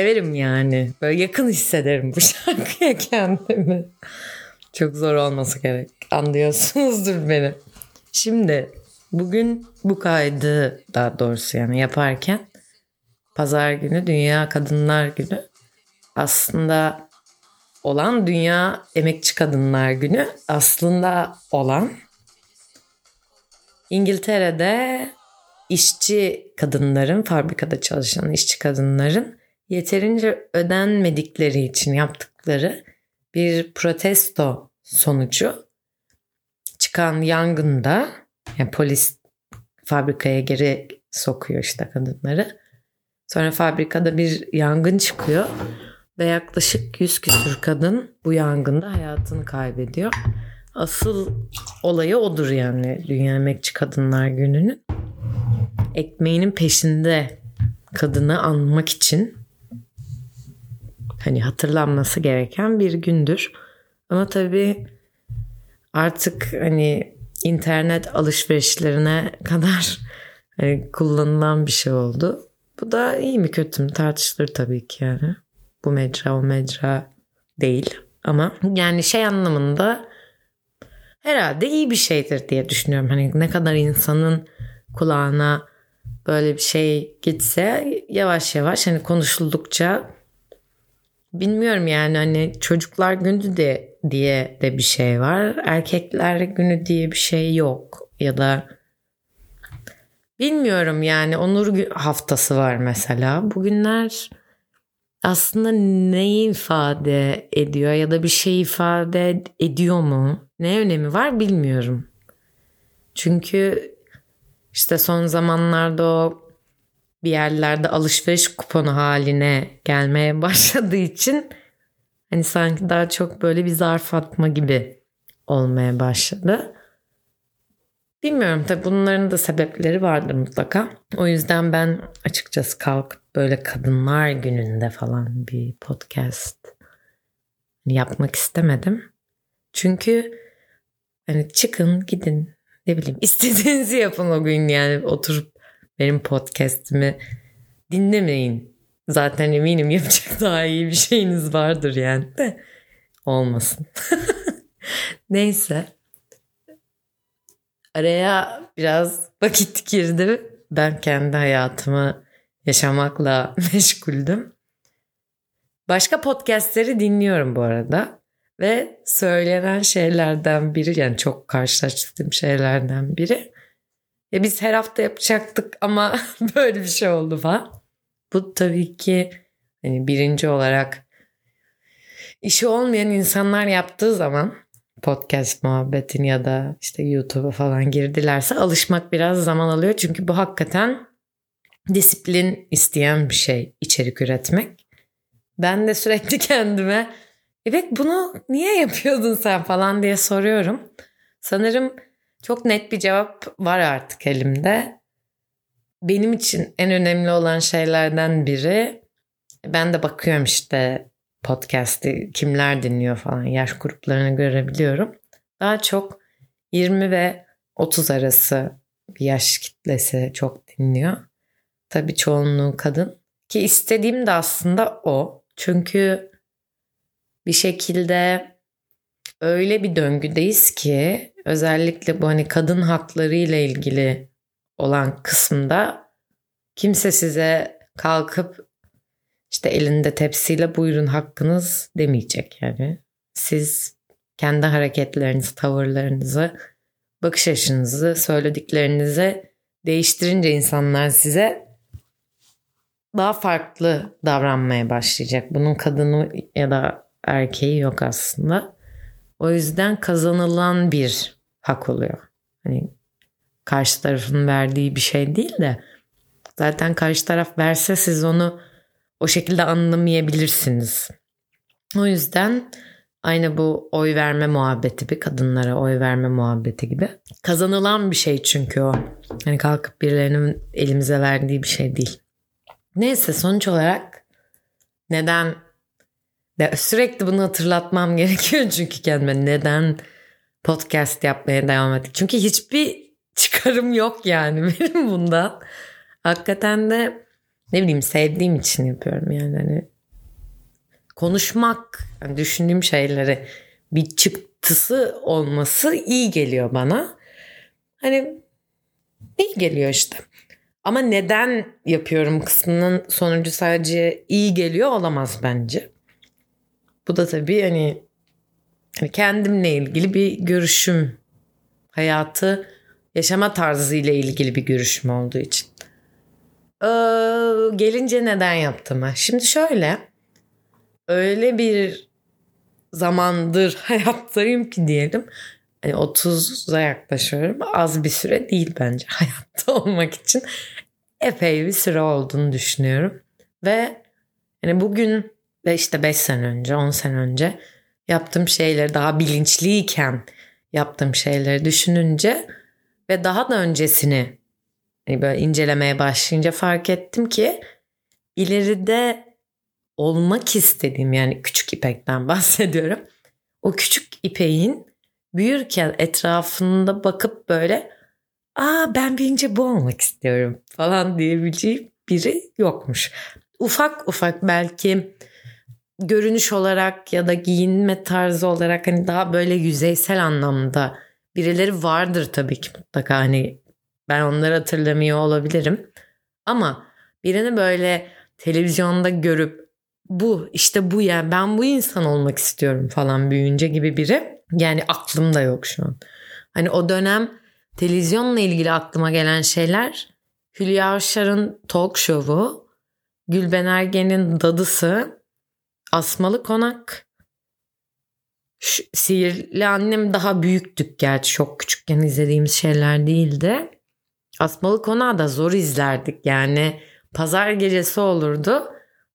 Severim yani. Böyle yakın hissederim bu şarkıya kendimi. Çok zor olması gerek. Anlıyorsunuzdur beni. Şimdi bugün bu kaydı daha doğrusu yani yaparken pazar günü Dünya Kadınlar Günü. Aslında olan Dünya Emekçi Kadınlar Günü. Aslında olan İngiltere'de işçi kadınların, fabrikada çalışan işçi kadınların yeterince ödenmedikleri için yaptıkları bir protesto sonucu çıkan yangında yani polis fabrikaya geri sokuyor işte kadınları. Sonra fabrikada bir yangın çıkıyor ve yaklaşık 100 küsür kadın bu yangında hayatını kaybediyor. Asıl olayı odur yani Dünya Emekçi Kadınlar Günü'nün. Ekmeğinin peşinde kadını anmak için hani hatırlanması gereken bir gündür. Ama tabii artık hani internet alışverişlerine kadar hani kullanılan bir şey oldu. Bu da iyi mi kötü mü tartışılır tabii ki yani. Bu mecra o mecra değil. Ama yani şey anlamında herhalde iyi bir şeydir diye düşünüyorum. Hani ne kadar insanın kulağına böyle bir şey gitse yavaş yavaş hani konuşuldukça bilmiyorum yani hani çocuklar günü de diye de bir şey var. Erkekler günü diye bir şey yok ya da bilmiyorum yani onur haftası var mesela. Bugünler aslında neyi ifade ediyor ya da bir şey ifade ediyor mu? Ne önemi var bilmiyorum. Çünkü işte son zamanlarda o bir yerlerde alışveriş kuponu haline gelmeye başladığı için hani sanki daha çok böyle bir zarf atma gibi olmaya başladı. Bilmiyorum tabii bunların da sebepleri vardır mutlaka. O yüzden ben açıkçası kalkıp böyle kadınlar gününde falan bir podcast yapmak istemedim. Çünkü hani çıkın gidin ne bileyim istediğinizi yapın o gün yani oturup benim podcast'imi dinlemeyin. Zaten eminim yapacak daha iyi bir şeyiniz vardır yani de olmasın. Neyse. Araya biraz vakit girdi. Ben kendi hayatımı yaşamakla meşguldüm. Başka podcastleri dinliyorum bu arada. Ve söylenen şeylerden biri yani çok karşılaştığım şeylerden biri. Ya biz her hafta yapacaktık ama böyle bir şey oldu falan. Bu tabii ki hani birinci olarak işi olmayan insanlar yaptığı zaman podcast muhabbetin ya da işte YouTube'a falan girdilerse alışmak biraz zaman alıyor. Çünkü bu hakikaten disiplin isteyen bir şey içerik üretmek. Ben de sürekli kendime evet bunu niye yapıyordun sen falan diye soruyorum. Sanırım çok net bir cevap var artık elimde. Benim için en önemli olan şeylerden biri ben de bakıyorum işte podcast'i kimler dinliyor falan yaş gruplarını görebiliyorum. Daha çok 20 ve 30 arası bir yaş kitlesi çok dinliyor. Tabii çoğunluğu kadın. Ki istediğim de aslında o. Çünkü bir şekilde öyle bir döngüdeyiz ki özellikle bu hani kadın hakları ile ilgili olan kısımda kimse size kalkıp işte elinde tepsiyle buyurun hakkınız demeyecek yani. Siz kendi hareketlerinizi, tavırlarınızı, bakış açınızı, söylediklerinizi değiştirince insanlar size daha farklı davranmaya başlayacak. Bunun kadını ya da erkeği yok aslında. O yüzden kazanılan bir hak oluyor. Hani karşı tarafın verdiği bir şey değil de zaten karşı taraf verse siz onu o şekilde anlamayabilirsiniz. O yüzden aynı bu oy verme muhabbeti bir kadınlara oy verme muhabbeti gibi kazanılan bir şey çünkü o. Hani kalkıp birilerinin elimize verdiği bir şey değil. Neyse sonuç olarak neden de sürekli bunu hatırlatmam gerekiyor çünkü kendime neden podcast yapmaya devam ettik. Çünkü hiçbir çıkarım yok yani benim bundan. Hakikaten de ne bileyim sevdiğim için yapıyorum yani hani konuşmak, yani düşündüğüm şeyleri bir çıktısı olması iyi geliyor bana. Hani iyi geliyor işte. Ama neden yapıyorum kısmının sonucu sadece iyi geliyor olamaz bence. Bu da tabii hani, hani kendimle ilgili bir görüşüm. Hayatı yaşama tarzı ile ilgili bir görüşüm olduğu için. Ee, gelince neden yaptım? Şimdi şöyle öyle bir zamandır hayattayım ki diyelim. Hani 30'a yaklaşıyorum. Az bir süre değil bence hayatta olmak için. Epey bir süre olduğunu düşünüyorum. Ve yani bugün ve işte 5 sene önce, 10 sene önce yaptığım şeyleri daha bilinçliyken yaptığım şeyleri düşününce ve daha da öncesini hani böyle incelemeye başlayınca fark ettim ki ileride olmak istediğim yani küçük ipekten bahsediyorum. O küçük ipeğin büyürken etrafında bakıp böyle aa ben büyüyünce bu olmak istiyorum falan diyebileceği biri yokmuş. Ufak ufak belki görünüş olarak ya da giyinme tarzı olarak hani daha böyle yüzeysel anlamda birileri vardır tabii ki mutlaka hani ben onları hatırlamıyor olabilirim. Ama birini böyle televizyonda görüp bu işte bu yani ben bu insan olmak istiyorum falan büyüyünce gibi biri yani aklımda yok şu an. Hani o dönem televizyonla ilgili aklıma gelen şeyler Hülya Avşar'ın talk show'u, Gülben Ergen'in dadısı, Asmalı Konak, Şu, Sihirli Annem daha büyüktük gerçi çok küçükken izlediğimiz şeyler değildi. Asmalı Konağı da zor izlerdik yani pazar gecesi olurdu.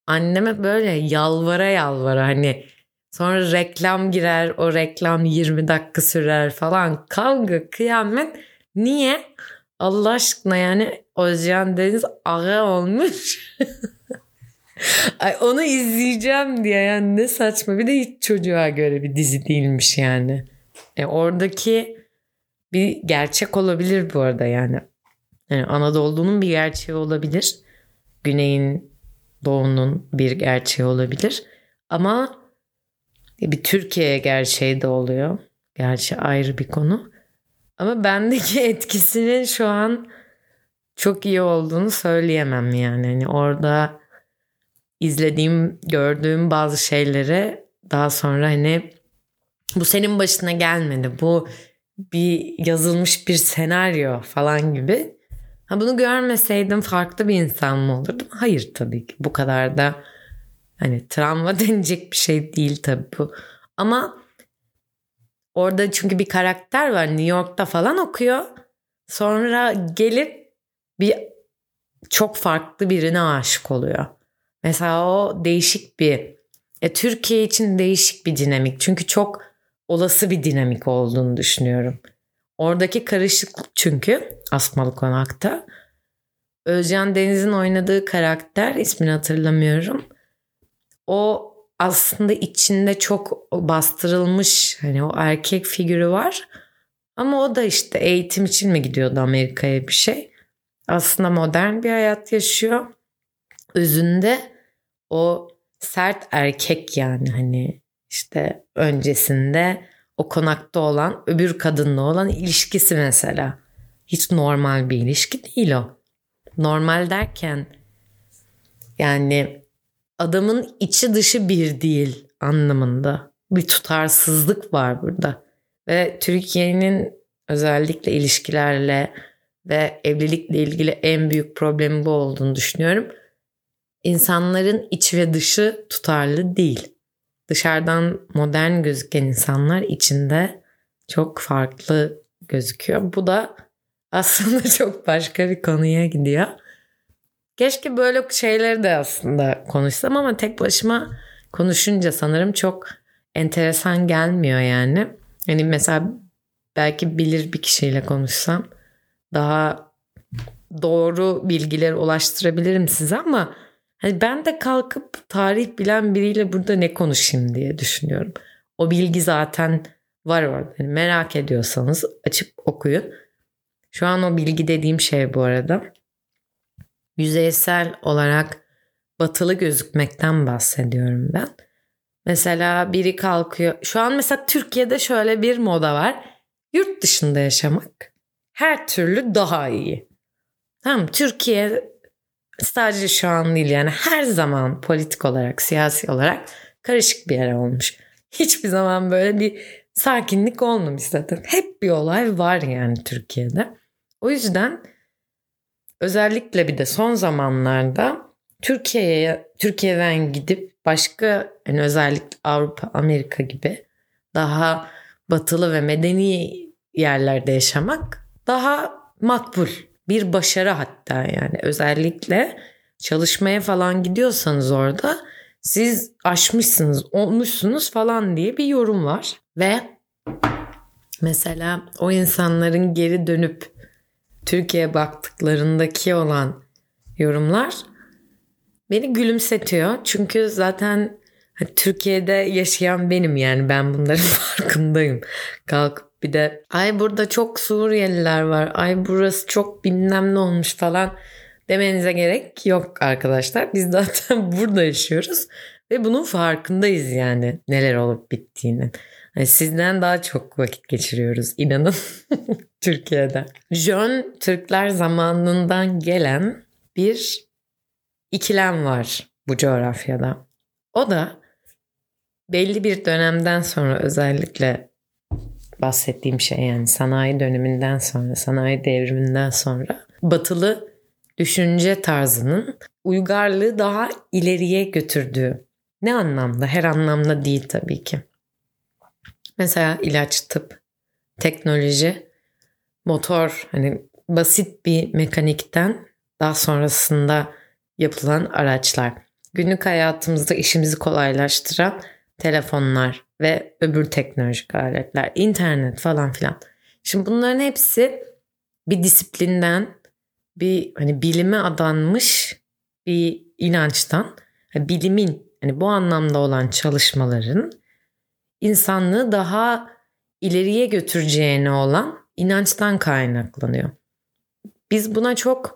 Anneme böyle yalvara yalvara hani sonra reklam girer o reklam 20 dakika sürer falan kavga kıyamet. Niye? Allah aşkına yani Özcan Deniz ağa olmuş. Ay onu izleyeceğim diye yani ne saçma bir de hiç çocuğa göre bir dizi değilmiş yani. E oradaki bir gerçek olabilir bu arada yani. yani Anadolu'nun bir gerçeği olabilir. Güney'in doğunun bir gerçeği olabilir. Ama bir Türkiye gerçeği de oluyor. Gerçi ayrı bir konu. Ama bendeki etkisinin şu an çok iyi olduğunu söyleyemem yani. Hani orada izlediğim, gördüğüm bazı şeyleri daha sonra hani bu senin başına gelmedi. Bu bir yazılmış bir senaryo falan gibi. Ha bunu görmeseydim farklı bir insan mı olurdum? Hayır tabii ki. Bu kadar da hani travma denecek bir şey değil tabii bu. Ama orada çünkü bir karakter var New York'ta falan okuyor. Sonra gelip bir çok farklı birine aşık oluyor. Mesela o değişik bir e, Türkiye için değişik bir dinamik. Çünkü çok olası bir dinamik olduğunu düşünüyorum. Oradaki karışıklık çünkü Asmalı Konak'ta. Özcan Deniz'in oynadığı karakter ismini hatırlamıyorum. O aslında içinde çok bastırılmış hani o erkek figürü var. Ama o da işte eğitim için mi gidiyordu Amerika'ya bir şey. Aslında modern bir hayat yaşıyor. Özünde o sert erkek yani hani işte öncesinde o konakta olan öbür kadınla olan ilişkisi mesela. Hiç normal bir ilişki değil o. Normal derken yani adamın içi dışı bir değil anlamında. Bir tutarsızlık var burada. Ve Türkiye'nin özellikle ilişkilerle ve evlilikle ilgili en büyük problemi bu olduğunu düşünüyorum. İnsanların içi ve dışı tutarlı değil dışarıdan modern gözüken insanlar içinde çok farklı gözüküyor. Bu da aslında çok başka bir konuya gidiyor. Keşke böyle şeyleri de aslında konuşsam ama tek başıma konuşunca sanırım çok enteresan gelmiyor yani. Hani mesela belki bilir bir kişiyle konuşsam daha doğru bilgileri ulaştırabilirim size ama Hani ben de kalkıp tarih bilen biriyle burada ne konuşayım diye düşünüyorum. O bilgi zaten var orada. Yani merak ediyorsanız açıp okuyun. Şu an o bilgi dediğim şey bu arada. yüzeysel olarak batılı gözükmekten bahsediyorum ben. Mesela biri kalkıyor. Şu an mesela Türkiye'de şöyle bir moda var. Yurt dışında yaşamak her türlü daha iyi. Tamam Türkiye sadece şu an değil yani her zaman politik olarak, siyasi olarak karışık bir yer olmuş. Hiçbir zaman böyle bir sakinlik olmamış zaten. Hep bir olay var yani Türkiye'de. O yüzden özellikle bir de son zamanlarda Türkiye'ye Türkiye'den gidip başka yani özellikle Avrupa, Amerika gibi daha batılı ve medeni yerlerde yaşamak daha makbul. Bir başarı hatta yani özellikle çalışmaya falan gidiyorsanız orada siz aşmışsınız, olmuşsunuz falan diye bir yorum var. Ve mesela o insanların geri dönüp Türkiye'ye baktıklarındaki olan yorumlar beni gülümsetiyor. Çünkü zaten Türkiye'de yaşayan benim yani ben bunların farkındayım. Kalkıp bir de ay burada çok Suriyeliler var. Ay burası çok bilmem ne olmuş falan demenize gerek yok arkadaşlar. Biz zaten burada yaşıyoruz ve bunun farkındayız yani neler olup bittiğini. Yani sizden daha çok vakit geçiriyoruz inanın Türkiye'de. Jön Türkler zamanından gelen bir ikilem var bu coğrafyada. O da belli bir dönemden sonra özellikle bahsettiğim şey yani sanayi döneminden sonra, sanayi devriminden sonra batılı düşünce tarzının uygarlığı daha ileriye götürdüğü. Ne anlamda? Her anlamda değil tabii ki. Mesela ilaç, tıp, teknoloji, motor hani basit bir mekanikten daha sonrasında yapılan araçlar. Günlük hayatımızda işimizi kolaylaştıran telefonlar ve öbür teknolojik aletler, internet falan filan. Şimdi bunların hepsi bir disiplinden, bir hani bilime adanmış bir inançtan, bilimin hani bu anlamda olan çalışmaların insanlığı daha ileriye götüreceğine olan inançtan kaynaklanıyor. Biz buna çok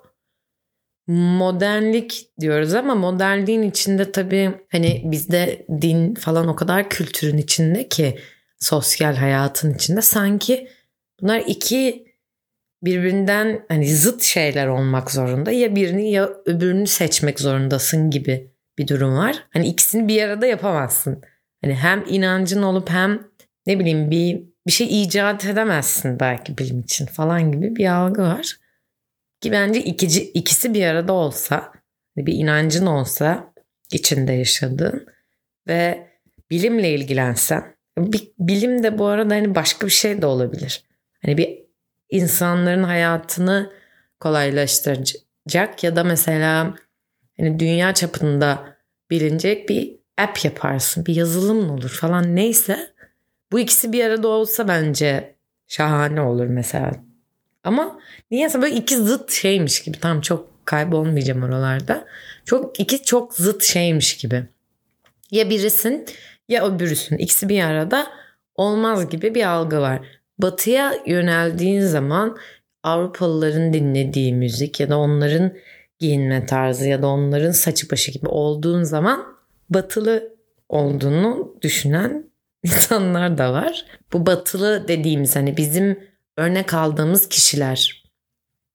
modernlik diyoruz ama modernliğin içinde tabii hani bizde din falan o kadar kültürün içinde ki sosyal hayatın içinde sanki bunlar iki birbirinden hani zıt şeyler olmak zorunda ya birini ya öbürünü seçmek zorundasın gibi bir durum var. Hani ikisini bir arada yapamazsın. Hani hem inancın olup hem ne bileyim bir bir şey icat edemezsin belki bilim için falan gibi bir algı var. Ki bence ikici, ikisi bir arada olsa, hani bir inancın olsa içinde yaşadığın ve bilimle ilgilensen, bilim de bu arada hani başka bir şey de olabilir. Hani bir insanların hayatını kolaylaştıracak ya da mesela hani dünya çapında bilinecek bir app yaparsın, bir yazılım olur falan neyse. Bu ikisi bir arada olsa bence şahane olur mesela. Ama niyeyse böyle iki zıt şeymiş gibi. Tam çok kaybolmayacağım oralarda. Çok iki çok zıt şeymiş gibi. Ya birisin ya öbürüsün. İkisi bir arada olmaz gibi bir algı var. Batıya yöneldiğin zaman Avrupalıların dinlediği müzik ya da onların giyinme tarzı ya da onların saçı başı gibi olduğun zaman batılı olduğunu düşünen insanlar da var. Bu batılı dediğimiz hani bizim örnek aldığımız kişiler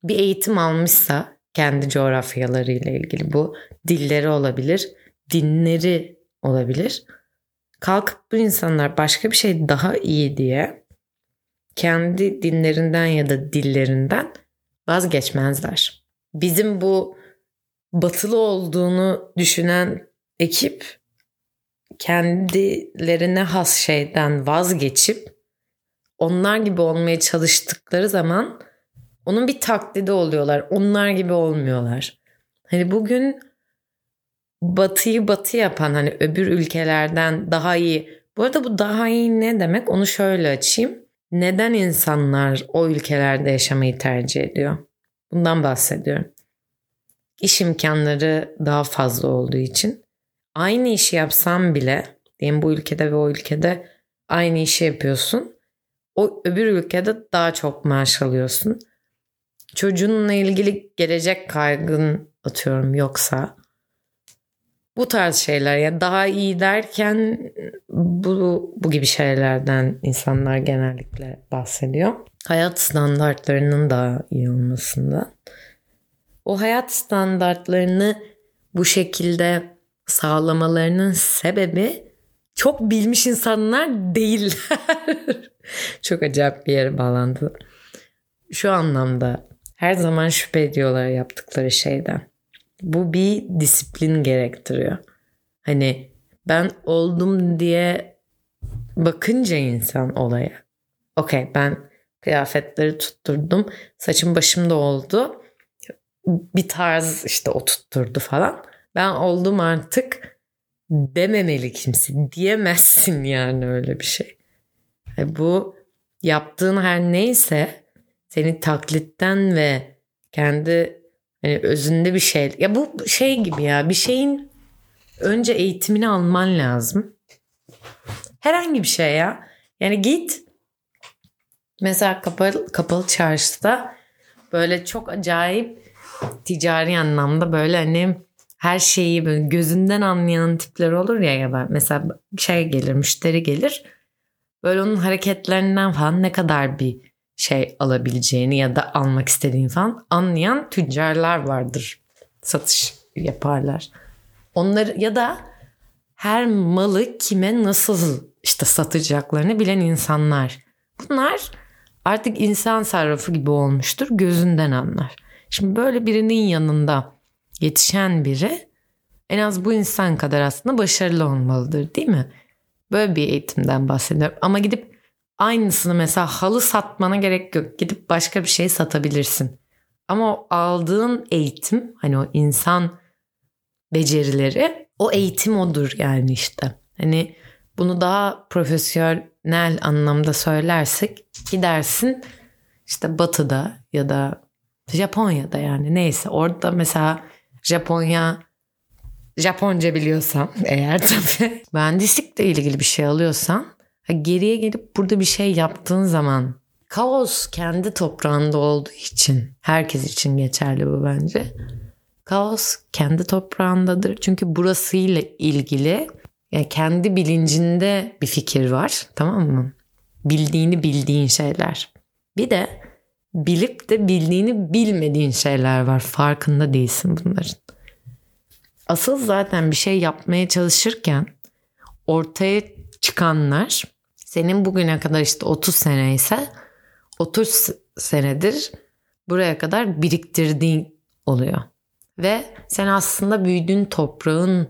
bir eğitim almışsa kendi coğrafyalarıyla ilgili bu dilleri olabilir, dinleri olabilir. Kalkıp bu insanlar başka bir şey daha iyi diye kendi dinlerinden ya da dillerinden vazgeçmezler. Bizim bu batılı olduğunu düşünen ekip kendilerine has şeyden vazgeçip onlar gibi olmaya çalıştıkları zaman onun bir taklidi oluyorlar. Onlar gibi olmuyorlar. Hani bugün batıyı batı yapan hani öbür ülkelerden daha iyi. Bu arada bu daha iyi ne demek? Onu şöyle açayım. Neden insanlar o ülkelerde yaşamayı tercih ediyor? Bundan bahsediyorum. İş imkanları daha fazla olduğu için aynı işi yapsam bile diyelim bu ülkede ve o ülkede aynı işi yapıyorsun o öbür ülkede daha çok maaş alıyorsun. çocuğunla ilgili gelecek kaygın atıyorum yoksa bu tarz şeyler ya daha iyi derken bu bu gibi şeylerden insanlar genellikle bahsediyor. Hayat standartlarının daha iyi olmasından. O hayat standartlarını bu şekilde sağlamalarının sebebi çok bilmiş insanlar değiller. çok acayip bir yere bağlandı. Şu anlamda her zaman şüphe ediyorlar yaptıkları şeyden. Bu bir disiplin gerektiriyor. Hani ben oldum diye bakınca insan olaya. Okey ben kıyafetleri tutturdum. Saçım başım da oldu. Bir tarz işte o falan. Ben oldum artık dememeli kimse. Diyemezsin yani öyle bir şey. Yani bu yaptığın her neyse seni taklitten ve kendi hani özünde bir şey. Ya bu şey gibi ya bir şeyin önce eğitimini alman lazım. Herhangi bir şey ya. Yani git mesela kapalı, kapalı çarşıda böyle çok acayip ticari anlamda böyle hani her şeyi böyle gözünden anlayan tipler olur ya ya da mesela şey gelir müşteri gelir böyle onun hareketlerinden falan ne kadar bir şey alabileceğini ya da almak istediğini falan anlayan tüccarlar vardır. Satış yaparlar. Onları ya da her malı kime nasıl işte satacaklarını bilen insanlar. Bunlar artık insan sarrafı gibi olmuştur. Gözünden anlar. Şimdi böyle birinin yanında yetişen biri en az bu insan kadar aslında başarılı olmalıdır değil mi? Böyle bir eğitimden bahsediyorum. Ama gidip aynısını mesela halı satmana gerek yok. Gidip başka bir şey satabilirsin. Ama o aldığın eğitim hani o insan becerileri o eğitim odur yani işte. Hani bunu daha profesyonel anlamda söylersek gidersin işte batıda ya da Japonya'da yani neyse orada mesela Japonya Japonca biliyorsam eğer tabii mühendislikle ilgili bir şey alıyorsan geriye gelip burada bir şey yaptığın zaman kaos kendi toprağında olduğu için herkes için geçerli bu bence. Kaos kendi toprağındadır. Çünkü burasıyla ilgili yani kendi bilincinde bir fikir var tamam mı? Bildiğini bildiğin şeyler. Bir de bilip de bildiğini bilmediğin şeyler var. Farkında değilsin bunların. Asıl zaten bir şey yapmaya çalışırken ortaya çıkanlar senin bugüne kadar işte 30 sene ise 30 senedir buraya kadar biriktirdiğin oluyor. Ve sen aslında büyüdüğün toprağın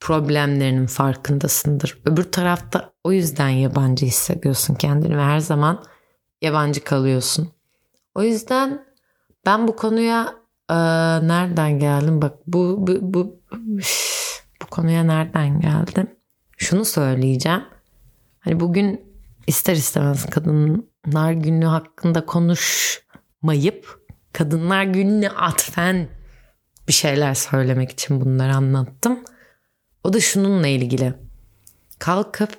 problemlerinin farkındasındır. Öbür tarafta o yüzden yabancı hissediyorsun kendini ve her zaman yabancı kalıyorsun. O yüzden ben bu konuya e, nereden geldim? Bak bu bu bu bu konuya nereden geldim? Şunu söyleyeceğim. Hani bugün ister istemez kadınlar günü hakkında konuşmayıp kadınlar gününe atfen bir şeyler söylemek için bunları anlattım. O da şununla ilgili. Kalkıp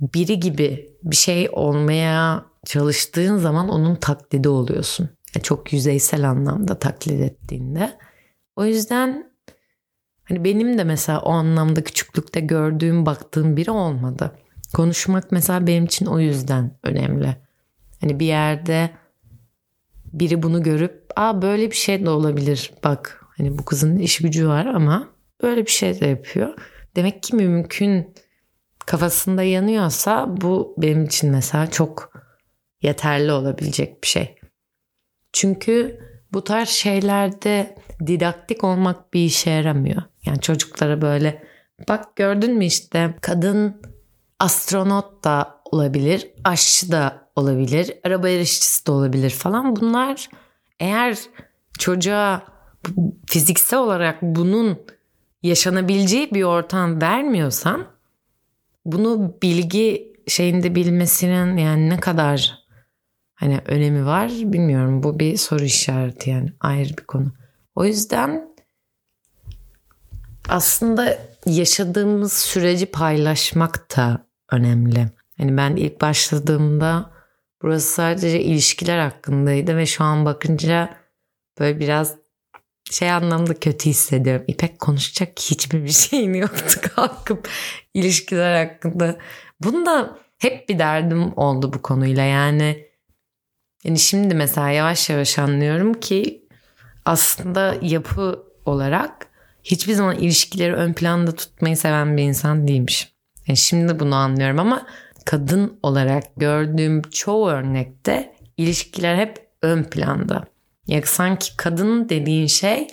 biri gibi bir şey olmaya çalıştığın zaman onun taklidi oluyorsun. Çok yüzeysel anlamda taklit ettiğinde. O yüzden hani benim de mesela o anlamda küçüklükte gördüğüm, baktığım biri olmadı. Konuşmak mesela benim için o yüzden önemli. Hani bir yerde biri bunu görüp aa böyle bir şey de olabilir bak hani bu kızın iş gücü var ama böyle bir şey de yapıyor. Demek ki mümkün kafasında yanıyorsa bu benim için mesela çok yeterli olabilecek bir şey. Çünkü bu tarz şeylerde didaktik olmak bir işe yaramıyor. Yani çocuklara böyle bak gördün mü işte kadın astronot da olabilir, aşçı da olabilir, araba yarışçısı da olabilir falan. Bunlar eğer çocuğa fiziksel olarak bunun yaşanabileceği bir ortam vermiyorsan bunu bilgi şeyinde bilmesinin yani ne kadar hani önemi var bilmiyorum. Bu bir soru işareti yani ayrı bir konu. O yüzden aslında yaşadığımız süreci paylaşmak da önemli. Hani ben ilk başladığımda Burası sadece ilişkiler hakkındaydı ve şu an bakınca böyle biraz şey anlamda kötü hissediyorum. İpek konuşacak hiçbir bir şeyin yoktu kalkıp ilişkiler hakkında. Bunda hep bir derdim oldu bu konuyla yani. Yani şimdi mesela yavaş yavaş anlıyorum ki aslında yapı olarak hiçbir zaman ilişkileri ön planda tutmayı seven bir insan değilmiş. Yani şimdi bunu anlıyorum ama kadın olarak gördüğüm çoğu örnekte ilişkiler hep ön planda. Ya sanki kadın dediğin şey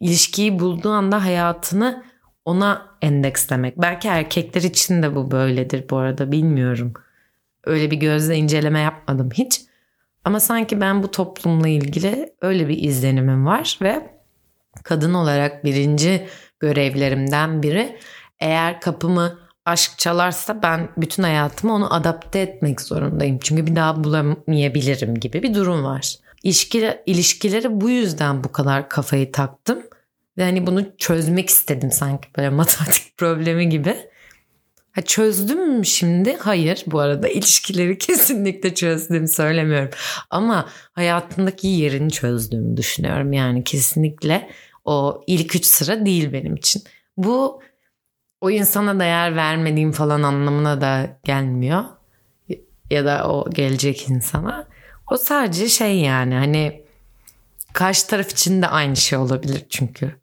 ilişkiyi bulduğu anda hayatını ona endekslemek. Belki erkekler için de bu böyledir bu arada bilmiyorum. Öyle bir gözle inceleme yapmadım hiç. Ama sanki ben bu toplumla ilgili öyle bir izlenimim var ve kadın olarak birinci görevlerimden biri eğer kapımı aşk çalarsa ben bütün hayatımı onu adapte etmek zorundayım. Çünkü bir daha bulamayabilirim gibi bir durum var. İlişki, ilişkileri bu yüzden bu kadar kafayı taktım. Ve hani bunu çözmek istedim sanki böyle matematik problemi gibi. Ha çözdüm mü şimdi? Hayır bu arada ilişkileri kesinlikle çözdüm söylemiyorum. Ama hayatımdaki yerini çözdüğümü düşünüyorum. Yani kesinlikle o ilk üç sıra değil benim için. Bu o insana değer vermediğim falan anlamına da gelmiyor. Ya da o gelecek insana. O sadece şey yani hani karşı taraf için de aynı şey olabilir çünkü.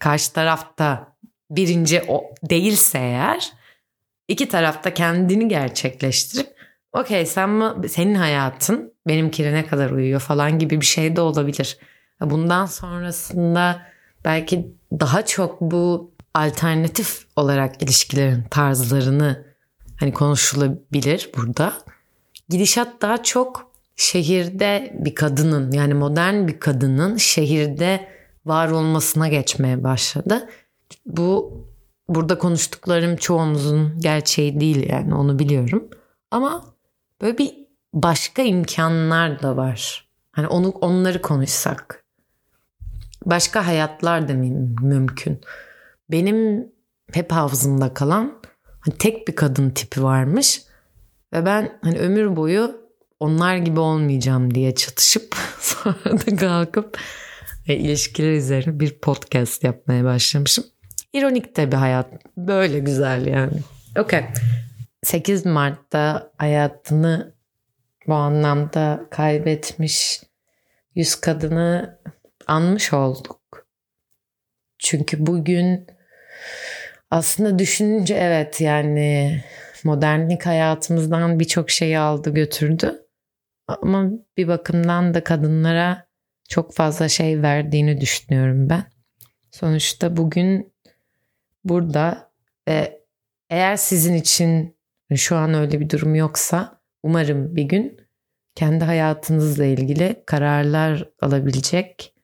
Karşı tarafta birinci o değilse eğer iki tarafta kendini gerçekleştirip okey sen mi, senin hayatın benimkine ne kadar uyuyor falan gibi bir şey de olabilir. Bundan sonrasında belki daha çok bu alternatif olarak ilişkilerin tarzlarını hani konuşulabilir burada. Gidişat daha çok şehirde bir kadının yani modern bir kadının şehirde var olmasına geçmeye başladı. Bu burada konuştuklarım çoğumuzun gerçeği değil yani onu biliyorum. Ama böyle bir başka imkanlar da var. Hani onu onları konuşsak. Başka hayatlar da mümkün. Benim hep hafızımda kalan hani tek bir kadın tipi varmış ve ben hani ömür boyu onlar gibi olmayacağım diye çatışıp sonra da kalkıp ve ilişkiler üzerine bir podcast yapmaya başlamışım. İronik de bir hayat. Böyle güzel yani. Okey. 8 Mart'ta hayatını bu anlamda kaybetmiş yüz kadını anmış olduk. Çünkü bugün aslında düşününce evet yani modernlik hayatımızdan birçok şeyi aldı götürdü. Ama bir bakımdan da kadınlara çok fazla şey verdiğini düşünüyorum ben. Sonuçta bugün burada ve eğer sizin için şu an öyle bir durum yoksa umarım bir gün kendi hayatınızla ilgili kararlar alabilecek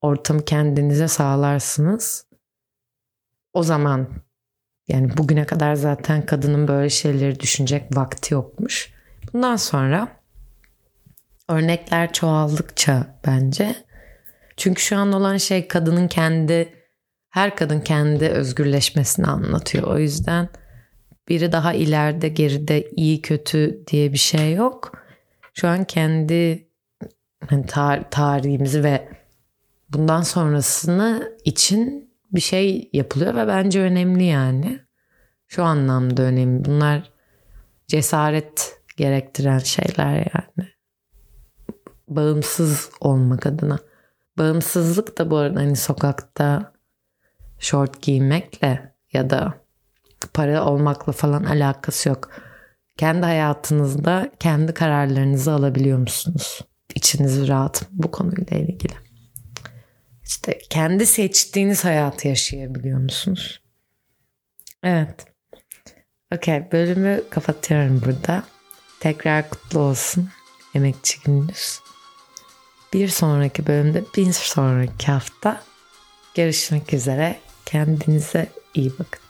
ortamı kendinize sağlarsınız. O zaman yani bugüne kadar zaten kadının böyle şeyleri düşünecek vakti yokmuş. Bundan sonra örnekler çoğaldıkça bence. Çünkü şu an olan şey kadının kendi her kadın kendi özgürleşmesini anlatıyor. O yüzden biri daha ileride geride iyi kötü diye bir şey yok. Şu an kendi hani tar- tarihimizi ve bundan sonrasını için bir şey yapılıyor ve bence önemli yani. Şu anlamda önemli. Bunlar cesaret gerektiren şeyler yani bağımsız olmak adına. Bağımsızlık da bu arada hani sokakta şort giymekle ya da para olmakla falan alakası yok. Kendi hayatınızda kendi kararlarınızı alabiliyor musunuz? İçiniz rahat mı bu konuyla ilgili? İşte kendi seçtiğiniz hayatı yaşayabiliyor musunuz? Evet. Okey bölümü kapatıyorum burada. Tekrar kutlu olsun emekçi gününüz bir sonraki bölümde bir sonraki hafta görüşmek üzere. Kendinize iyi bakın.